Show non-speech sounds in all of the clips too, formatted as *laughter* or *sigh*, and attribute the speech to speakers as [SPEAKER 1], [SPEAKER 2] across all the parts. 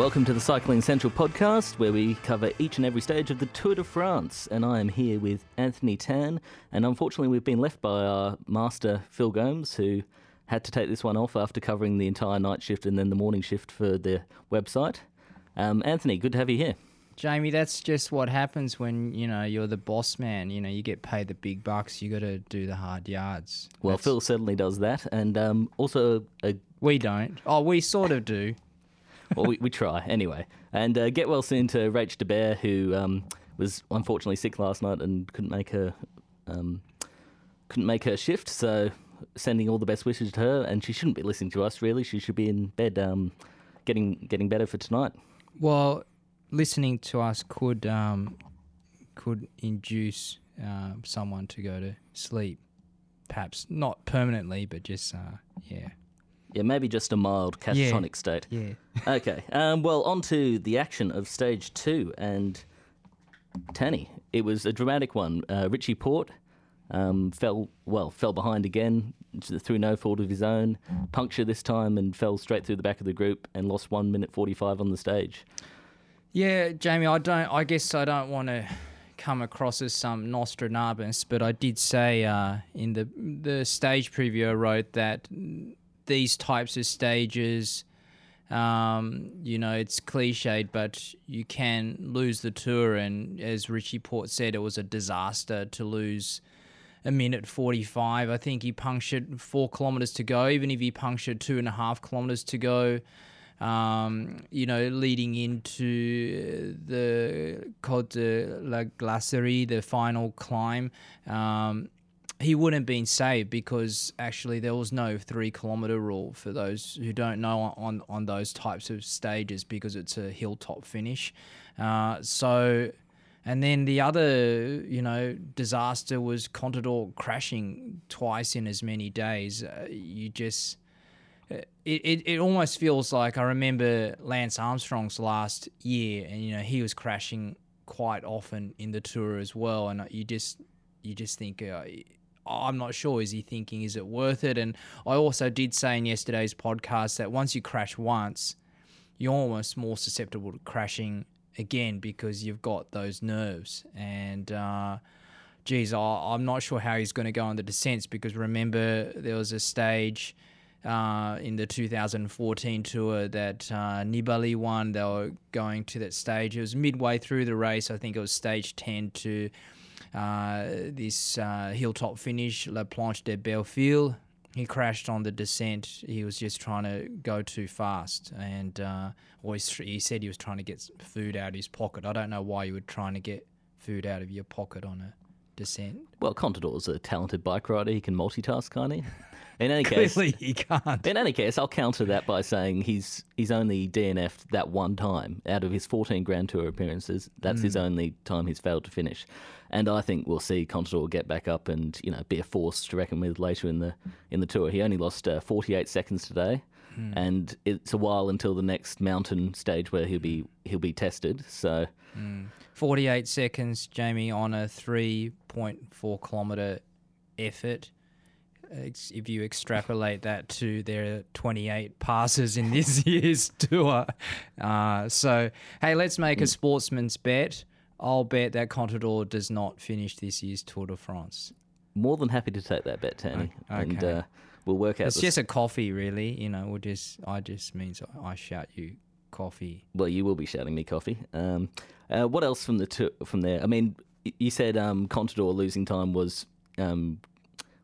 [SPEAKER 1] Welcome to the Cycling Central podcast, where we cover each and every stage of the Tour de France. And I am here with Anthony Tan. And unfortunately, we've been left by our master, Phil Gomes, who had to take this one off after covering the entire night shift and then the morning shift for the website. Um, Anthony, good to have you here.
[SPEAKER 2] Jamie, that's just what happens when you know you're the boss man. You know, you get paid the big bucks. You got to do the hard yards.
[SPEAKER 1] Well,
[SPEAKER 2] That's-
[SPEAKER 1] Phil certainly does that, and um, also a
[SPEAKER 2] we don't. Oh, we sort of do.
[SPEAKER 1] Well, we, we try anyway. And uh, get well soon to Rach de who um, was unfortunately sick last night and couldn't make her um, couldn't make her shift. So sending all the best wishes to her. And she shouldn't be listening to us. Really, she should be in bed, um, getting getting better for tonight.
[SPEAKER 2] Well, listening to us could um, could induce uh, someone to go to sleep. Perhaps not permanently, but just uh, yeah,
[SPEAKER 1] Yeah, maybe just a mild catatonic state.
[SPEAKER 2] yeah. *laughs*
[SPEAKER 1] Okay. Um, well, on to the action of stage two. And Tanny, it was a dramatic one. Uh, Richie Porte um, fell, well, fell behind again through no fault of his own, puncture this time, and fell straight through the back of the group and lost one minute 45 on the stage.
[SPEAKER 2] Yeah, Jamie, I don't. I guess I don't want to come across as some Nostradamus, but I did say uh, in the the stage preview I wrote that these types of stages, um, you know, it's cliched, but you can lose the tour. And as Richie Porte said, it was a disaster to lose a minute 45. I think he punctured four kilometres to go. Even if he punctured two and a half kilometres to go, um, you know, leading into the Côte de la Glacerie, the final climb, um, he wouldn't have been saved because actually there was no three kilometre rule for those who don't know on, on those types of stages because it's a hilltop finish. Uh, so, and then the other, you know, disaster was Contador crashing twice in as many days. Uh, you just it, it, it almost feels like I remember Lance Armstrong's last year, and you know he was crashing quite often in the tour as well, and you just you just think. Uh, I'm not sure. Is he thinking, is it worth it? And I also did say in yesterday's podcast that once you crash once, you're almost more susceptible to crashing again because you've got those nerves. And uh, geez, I, I'm not sure how he's going to go on the descents because remember there was a stage uh, in the 2014 tour that uh, Nibali won. They were going to that stage. It was midway through the race. I think it was stage 10 to this uh, hilltop finish, La Planche des Belles Filles. He crashed on the descent. He was just trying to go too fast, and uh, he said he was trying to get food out of his pocket. I don't know why you would trying to get food out of your pocket on a descent.
[SPEAKER 1] Well, Contador's a talented bike rider. He can multitask, can't he? *laughs* In any case,
[SPEAKER 2] Clearly, he can't.
[SPEAKER 1] In any case, I'll counter that by saying he's he's only DNF'd that one time out of his 14 Grand Tour appearances. That's his hmm. only time he's failed to finish, and I think we'll see Contador get back up and you know be a force to reckon with later in the in the tour. He only lost uh, 48 seconds today, hmm. and it's a while until the next mountain stage where he'll be he'll be tested. So hmm.
[SPEAKER 2] 48 seconds, Jamie, on a 3.4 kilometre effort. If you extrapolate that to their 28 passes in this *laughs* year's tour. Uh, so, hey, let's make a sportsman's bet. I'll bet that Contador does not finish this year's Tour de France.
[SPEAKER 1] more than happy to take that bet, Tanny, and
[SPEAKER 2] okay.
[SPEAKER 1] uh, we'll work out.
[SPEAKER 2] It's just a coffee, really. You know, we'll just, I just means I shout you coffee.
[SPEAKER 1] Well, you will be shouting me coffee. Um, uh, what else from the from there? I mean, you said um, Contador losing time was um,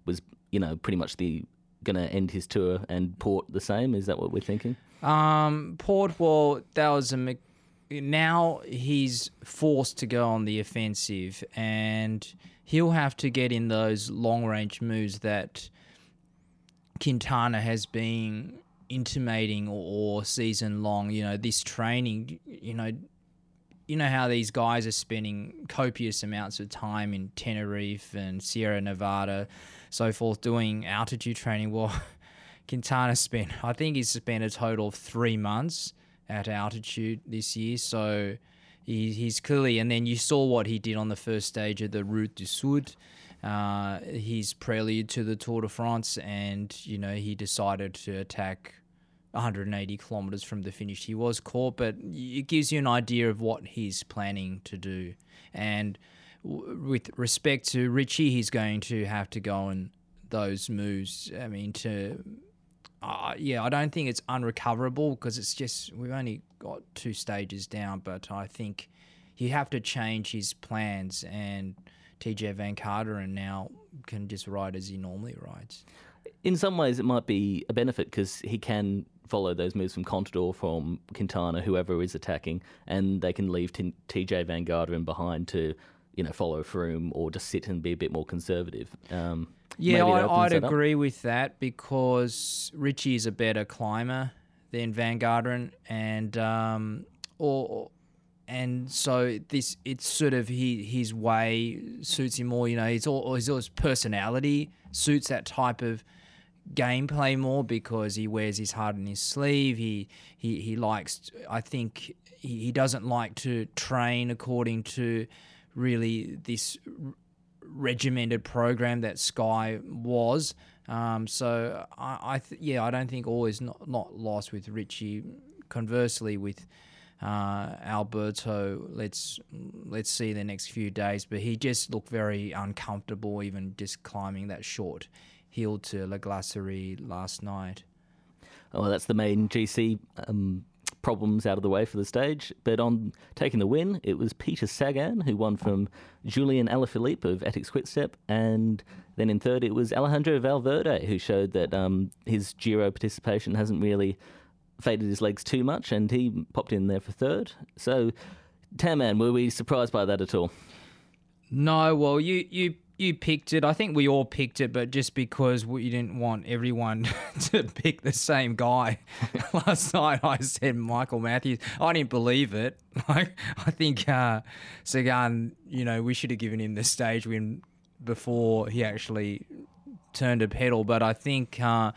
[SPEAKER 1] was you know pretty much the going to end his tour, and Porte the same. Is that what we're thinking?
[SPEAKER 2] Um, Porte, well, that was a. Now he's forced to go on the offensive, and he'll have to get in those long range moves that Quintana has been intimating or, all season long. You know, this training, you know, you know how these guys are spending copious amounts of time in Tenerife and Sierra Nevada, so forth, doing altitude training. Well, *laughs* Quintana spent, I think he's spent a total of three months at altitude this year. So he, he's clearly, and then you saw what he did on the first stage of the Route du Sud, uh, his prelude to the Tour de France, and you know he decided to attack 180 kilometers from the finish. He was caught, but it gives you an idea of what he's planning to do. And with respect to Richie, he's going to have to go on those moves. I mean, to uh, yeah, I don't think it's unrecoverable because it's just we've only got two stages down, but I think you have to change his plans and TJ Van Garderen now can just ride as he normally rides.
[SPEAKER 1] In some ways, it might be a benefit because he can follow those moves from Contador, from Quintana, whoever is attacking, and they can leave T- TJ Van Garderen behind to, you know, follow Froome or just sit and be a bit more conservative. Um,
[SPEAKER 2] yeah, I, would agree up. with that because Richie is a better climber than Van Garderen, and um, or and so this it's sort of he, his way suits him more. You know, his all his personality suits that type of gameplay more because he wears his heart in his sleeve. He he he likes. I think he, he doesn't like to train according to really this regimented program that Sky was. Um, so I, I th- yeah, I don't think all is not, not lost with Richie. Conversely, with uh, Alberto, let's let's see the next few days. But he just looked very uncomfortable, even just climbing that short hill to La Glacerie last night.
[SPEAKER 1] Oh, well, that's the main GC um, problems out of the way for the stage. But on taking the win, it was Peter Sagan who won from Julian Alaphilippe of Etixx Quickstep, and then in third it was Alejandro Valverde who showed that um, his Giro participation hasn't really faded his legs too much, and he popped in there for third. So, Tamman, were we surprised by that at all?
[SPEAKER 2] No, well, you you you picked it. I think we all picked it, but just because we didn't want everyone *laughs* to pick the same guy. *laughs* Last night I said Michael Matthews. I didn't believe it. *laughs* Like I think uh, Sagan, you know, we should have given him the stage win before he actually turned a pedal. But I think uh,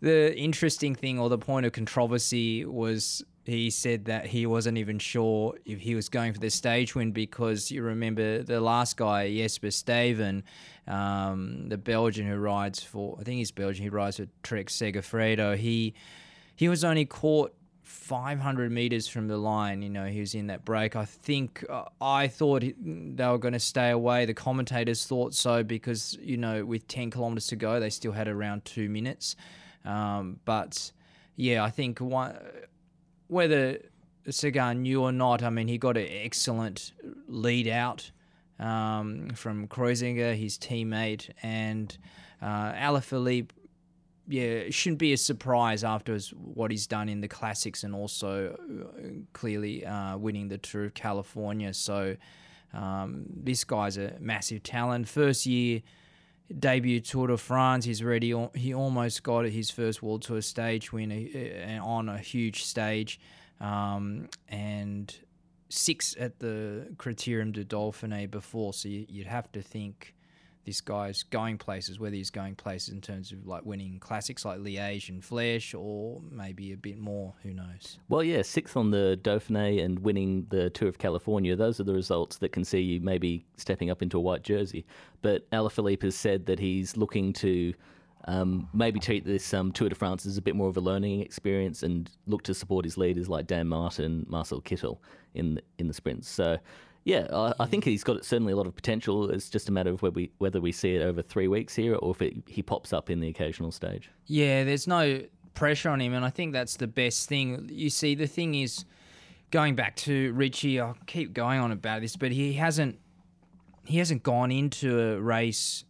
[SPEAKER 2] the interesting thing or the point of controversy was he said that he wasn't even sure if he was going for the stage win because you remember the last guy, Jesper Stuyven, um, the Belgian who rides for, I think he's Belgian, he rides for Trek Segafredo. He he was only caught 500 meters from the line. You know, he was in that break. I think uh, I thought they were going to stay away. The commentators thought so because you know, with 10 kilometers to go, they still had around two minutes. Um, but yeah, I think one whether Sagan knew or not, I mean, he got an excellent lead out um, from Kreuziger, his teammate, and uh, Alaphilippe. Yeah, shouldn't be a surprise after what he's done in the classics and also uh, clearly uh, winning the Tour of California. So um, this guy's a massive talent. First year debut Tour de France. He's ready. He almost got his first World Tour stage win uh, uh, on a huge stage, um, and six at the Criterium du Dauphiné before. So you'd have to think this guy's going places, whether he's going places in terms of like winning classics like Liège and Flèche, or maybe a bit more. Who knows?
[SPEAKER 1] Well, yeah, sixth on the Dauphiné and winning the Tour of California. Those are the results that can see you maybe stepping up into a white jersey. But Alaphilippe has said that he's looking to. Um, maybe treat this um, Tour de France as a bit more of a learning experience and look to support his leaders like Dan Martin, Marcel Kittel in the, in the sprints. So yeah, I, I, think he's got certainly a lot of potential. It's just a matter of whether we, whether we see it over three weeks here or if it, he pops up in the occasional stage.
[SPEAKER 2] Yeah, there's no pressure on him, and I think that's the best thing. You see, the thing is, going back to Richie, I'll keep going on about this, but he hasn't he hasn't gone into a race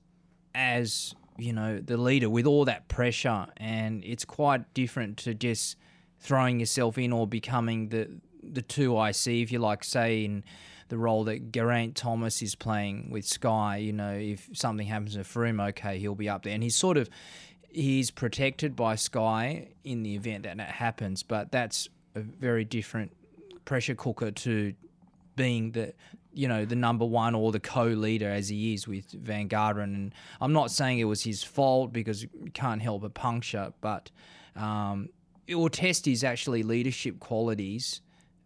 [SPEAKER 2] as you know the leader with all that pressure, and it's quite different to just throwing yourself in or becoming the the two IC, if you like, say in the role that Geraint Thomas is playing with Sky. You know, if something happens to Froome, okay, he'll be up there, and he's sort of he's protected by Sky in the event that that happens. But that's a very different pressure cooker to being the you know the number one or the co-leader as he is with Van Garderen. And I'm not saying it was his fault because you can't help a puncture, but um, it will test his actually leadership qualities.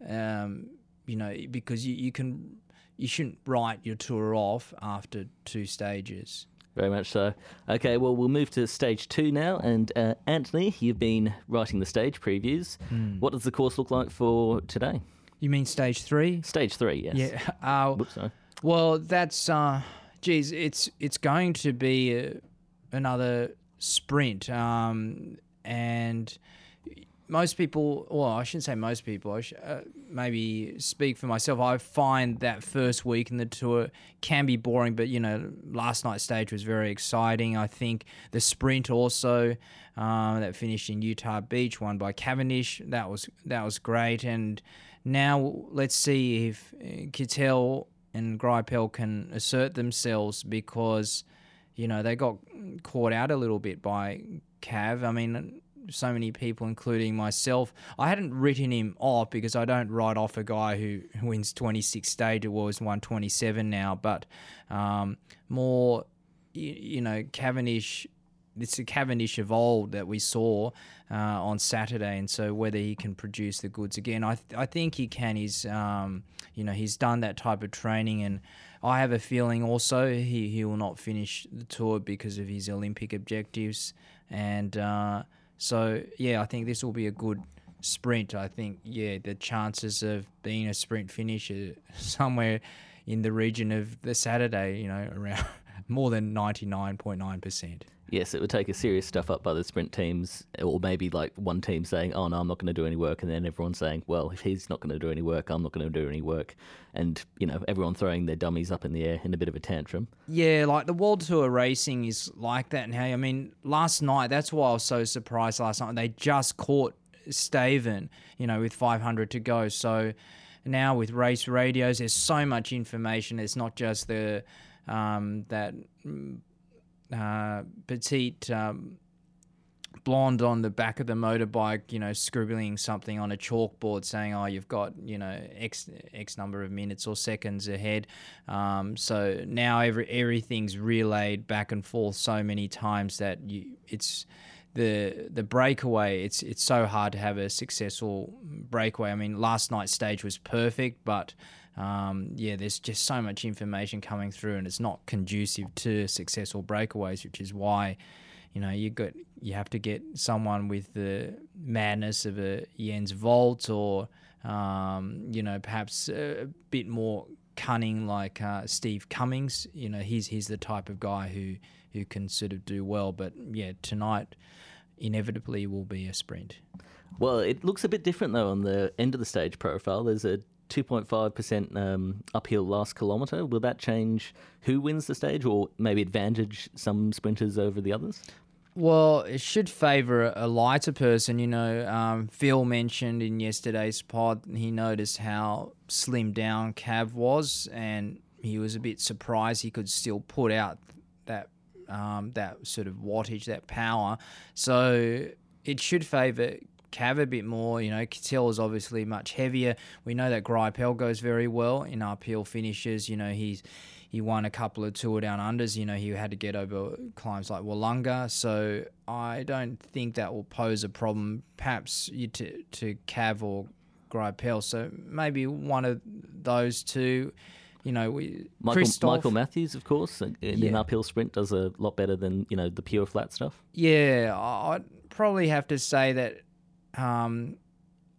[SPEAKER 2] Um, you know, because you, you can you shouldn't write your tour off after two stages.
[SPEAKER 1] Very much so. Okay, well, we'll move to stage two now. And uh, Anthony, you've been writing the stage previews. What does the course look like for today?
[SPEAKER 2] You mean stage three?
[SPEAKER 1] Stage three, yes.
[SPEAKER 2] Yeah. *laughs* Uh,
[SPEAKER 1] Whoops, sorry.
[SPEAKER 2] Well, that's uh, geez, it's it's going to be a, another sprint, um, and most people, well, I shouldn't say most people. I sh- uh, maybe speak for myself. I find that first week in the tour can be boring, but you know, last night's stage was very exciting. I think the sprint also uh, that finished in Utah Beach, won by Cavendish. That was that was great, and now let's see if uh, Kittel and Greipel can assert themselves because you know they got caught out a little bit by Cav. I mean, so many people, including myself, I hadn't written him off because I don't write off a guy who wins 26 stages. Well, he's won 27 now, but um, more, you, you know, Cavendish. It's a Cavendish of old that we saw uh, on Saturday, and so whether he can produce the goods again, I th- I think he can. He's um, you know he's done that type of training, and I have a feeling also he, he will not finish the tour because of his Olympic objectives, and uh, so yeah, I think this will be a good sprint. I think yeah, the chances of being a sprint finish *laughs* somewhere in the region of the Saturday, you know, around *laughs* more than ninety nine point nine percent.
[SPEAKER 1] Yes, it would take a serious stuff up by the sprint teams, or maybe like one team saying, "Oh no, I'm not going to do any work," and then everyone saying, "Well, if he's not going to do any work, I'm not going to do any work," and you know, everyone throwing their dummies up in the air in a bit of a tantrum.
[SPEAKER 2] Yeah, like the World Tour racing is like that And now. I mean, last night, that's why I was so surprised last night. They just caught Stuyven, you know, with 500 to go. So now with race radios, there's so much information. It's not just the um, that uh, petite um, blonde on the back of the motorbike, you know, scribbling something on a chalkboard saying, "Oh, you've got you know x x number of minutes or seconds ahead." Um, so now every everything's relayed back and forth so many times that you it's the the breakaway. It's it's so hard to have a successful breakaway. I mean, last night's stage was perfect, but um, yeah, there's just so much information coming through, and it's not conducive to successful breakaways, which is why, you know, you got you have to get someone with the madness of a Jens Voigt, or um, you know, perhaps a bit more cunning like uh, Steve Cummings. You know, he's he's the type of guy who who can sort of do well. But yeah, tonight inevitably will be a sprint.
[SPEAKER 1] Well, it looks a bit different though on the end of the stage profile. There's a 2.5% um, uphill last kilometre. Will that change who wins the stage or maybe advantage some sprinters over the others?
[SPEAKER 2] Well, it should favour a lighter person. You know, um, Phil mentioned in yesterday's pod, he noticed how slimmed down Cav was, and he was a bit surprised he could still put out that um, that sort of wattage, that power. So it should favour Cav a bit more. You know, Kittel is obviously much heavier. We know that Greipel goes very well in uphill finishes. You know, he's he won a couple of tour down unders. You know, he had to get over climbs like Willunga. So I don't think that will pose a problem, perhaps you to to Cav or Greipel. So maybe one of those two. You know, we
[SPEAKER 1] Michael,
[SPEAKER 2] Christoph-
[SPEAKER 1] Michael Matthews, of course, in an uphill sprint does a lot better than you know the pure flat stuff.
[SPEAKER 2] Yeah, I- I'd probably have to say that um,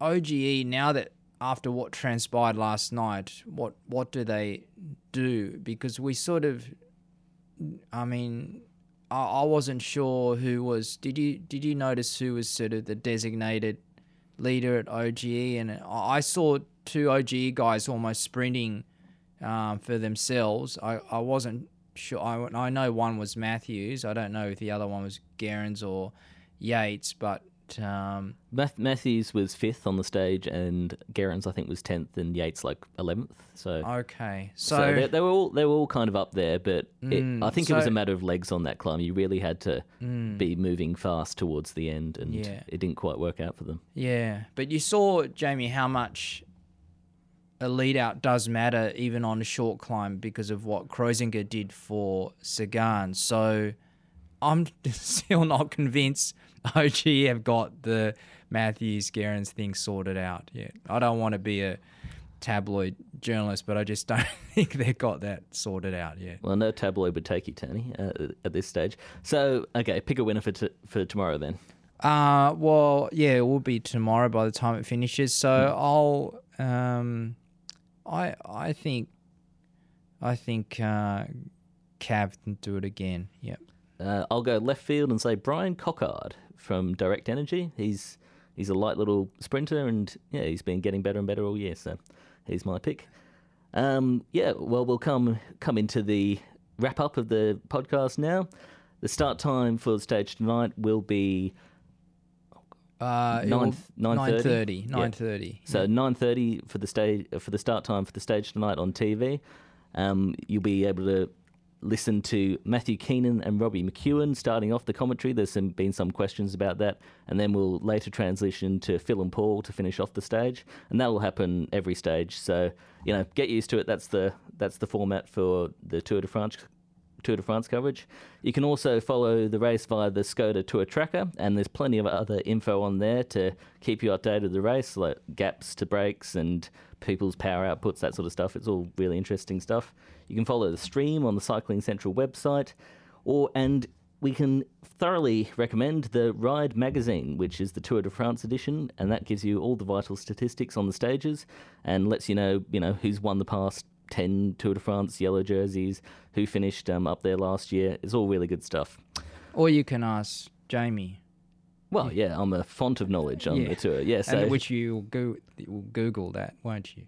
[SPEAKER 2] OGE now that after what transpired last night, what what do they do? Because we sort of, I mean, I, I wasn't sure who was. Did you did you notice who was sort of the designated leader at OGE? And I saw two OGE guys almost sprinting um, for themselves. I, I wasn't sure. I, I know one was Matthews. I don't know if the other one was Gerrans or Yates, but um,
[SPEAKER 1] Math- Matthews was fifth on the stage, and Gerrans I think was tenth, and Yates like eleventh. So,
[SPEAKER 2] okay.
[SPEAKER 1] so,
[SPEAKER 2] So,
[SPEAKER 1] they, they were all they were all kind of up there, but it,
[SPEAKER 2] Mm,
[SPEAKER 1] I think it was a matter of legs on that climb. You really had to
[SPEAKER 2] Mm.
[SPEAKER 1] be moving fast towards the end, and
[SPEAKER 2] Yeah.
[SPEAKER 1] it didn't quite work out for them.
[SPEAKER 2] yeah, but you saw Jamie how much a lead out does matter even on a short climb because of what Kreuziger did for Sagan. So I'm *laughs* still not convinced *laughs* OG have got the Matthews Gerrans thing sorted out yet. I don't want to be a tabloid journalist, but I just *laughs* don't think they've got that sorted out yet.
[SPEAKER 1] Well, no tabloid would take you, Tony, uh, at this stage. So, okay, pick a winner for t- for tomorrow then.
[SPEAKER 2] Uh, well, yeah, it will be tomorrow by the time it finishes. So I'll, um, I, I think, I think, uh, Cav can do it again. Yep.
[SPEAKER 1] Uh, I'll go left field and say Bryan Coquard from Direct Énergie. He's he's a light little sprinter, and yeah, he's been getting better and better all year. So he's my pick. Um, yeah, well, we'll come come into the wrap up of the podcast now. The start time for the stage tonight will be
[SPEAKER 2] Uh,
[SPEAKER 1] Nine-
[SPEAKER 2] will-
[SPEAKER 1] 9:30?
[SPEAKER 2] 9:30. 9:30.
[SPEAKER 1] So nine thirty for the stage for the start time for the stage tonight on TV. Um, you'll be able to listen to Matthew Keenan and Robbie McEwen starting off the commentary. There's some, been some questions about that, and then we'll later transition to Phil and Paul to finish off the stage, and that will happen every stage. So you know, get used to it. That's the that's the format for the Tour de France Tour de France coverage. You can also follow the race via the Skoda Tour Tracker, and there's plenty of other info on there to keep you updated with the race, like gaps to breaks and people's power outputs, that sort of stuff. It's all really interesting stuff. You can follow the stream on the Cycling Central website, or and we can thoroughly recommend the Ride magazine, which is the Tour de France edition, and that gives you all the vital statistics on the stages and lets you know, you know, who's won the past 10 Tour de France yellow jerseys, who finished um, up there last year. It's all really good stuff.
[SPEAKER 2] Or you can ask Jamie,
[SPEAKER 1] Well, yeah, I'm a font of knowledge on
[SPEAKER 2] Yeah.
[SPEAKER 1] the tour. Yeah, so
[SPEAKER 2] and which you will go, will Google that, won't you?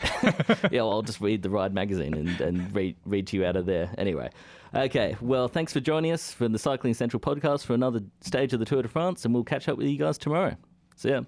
[SPEAKER 2] *laughs*
[SPEAKER 1] yeah, well, I'll just read the Ride magazine and, and read, read to you out of there. Anyway, okay, well, thanks for joining us from the Cycling Central podcast for another stage of the Tour de France, and we'll catch up with you guys tomorrow. See ya.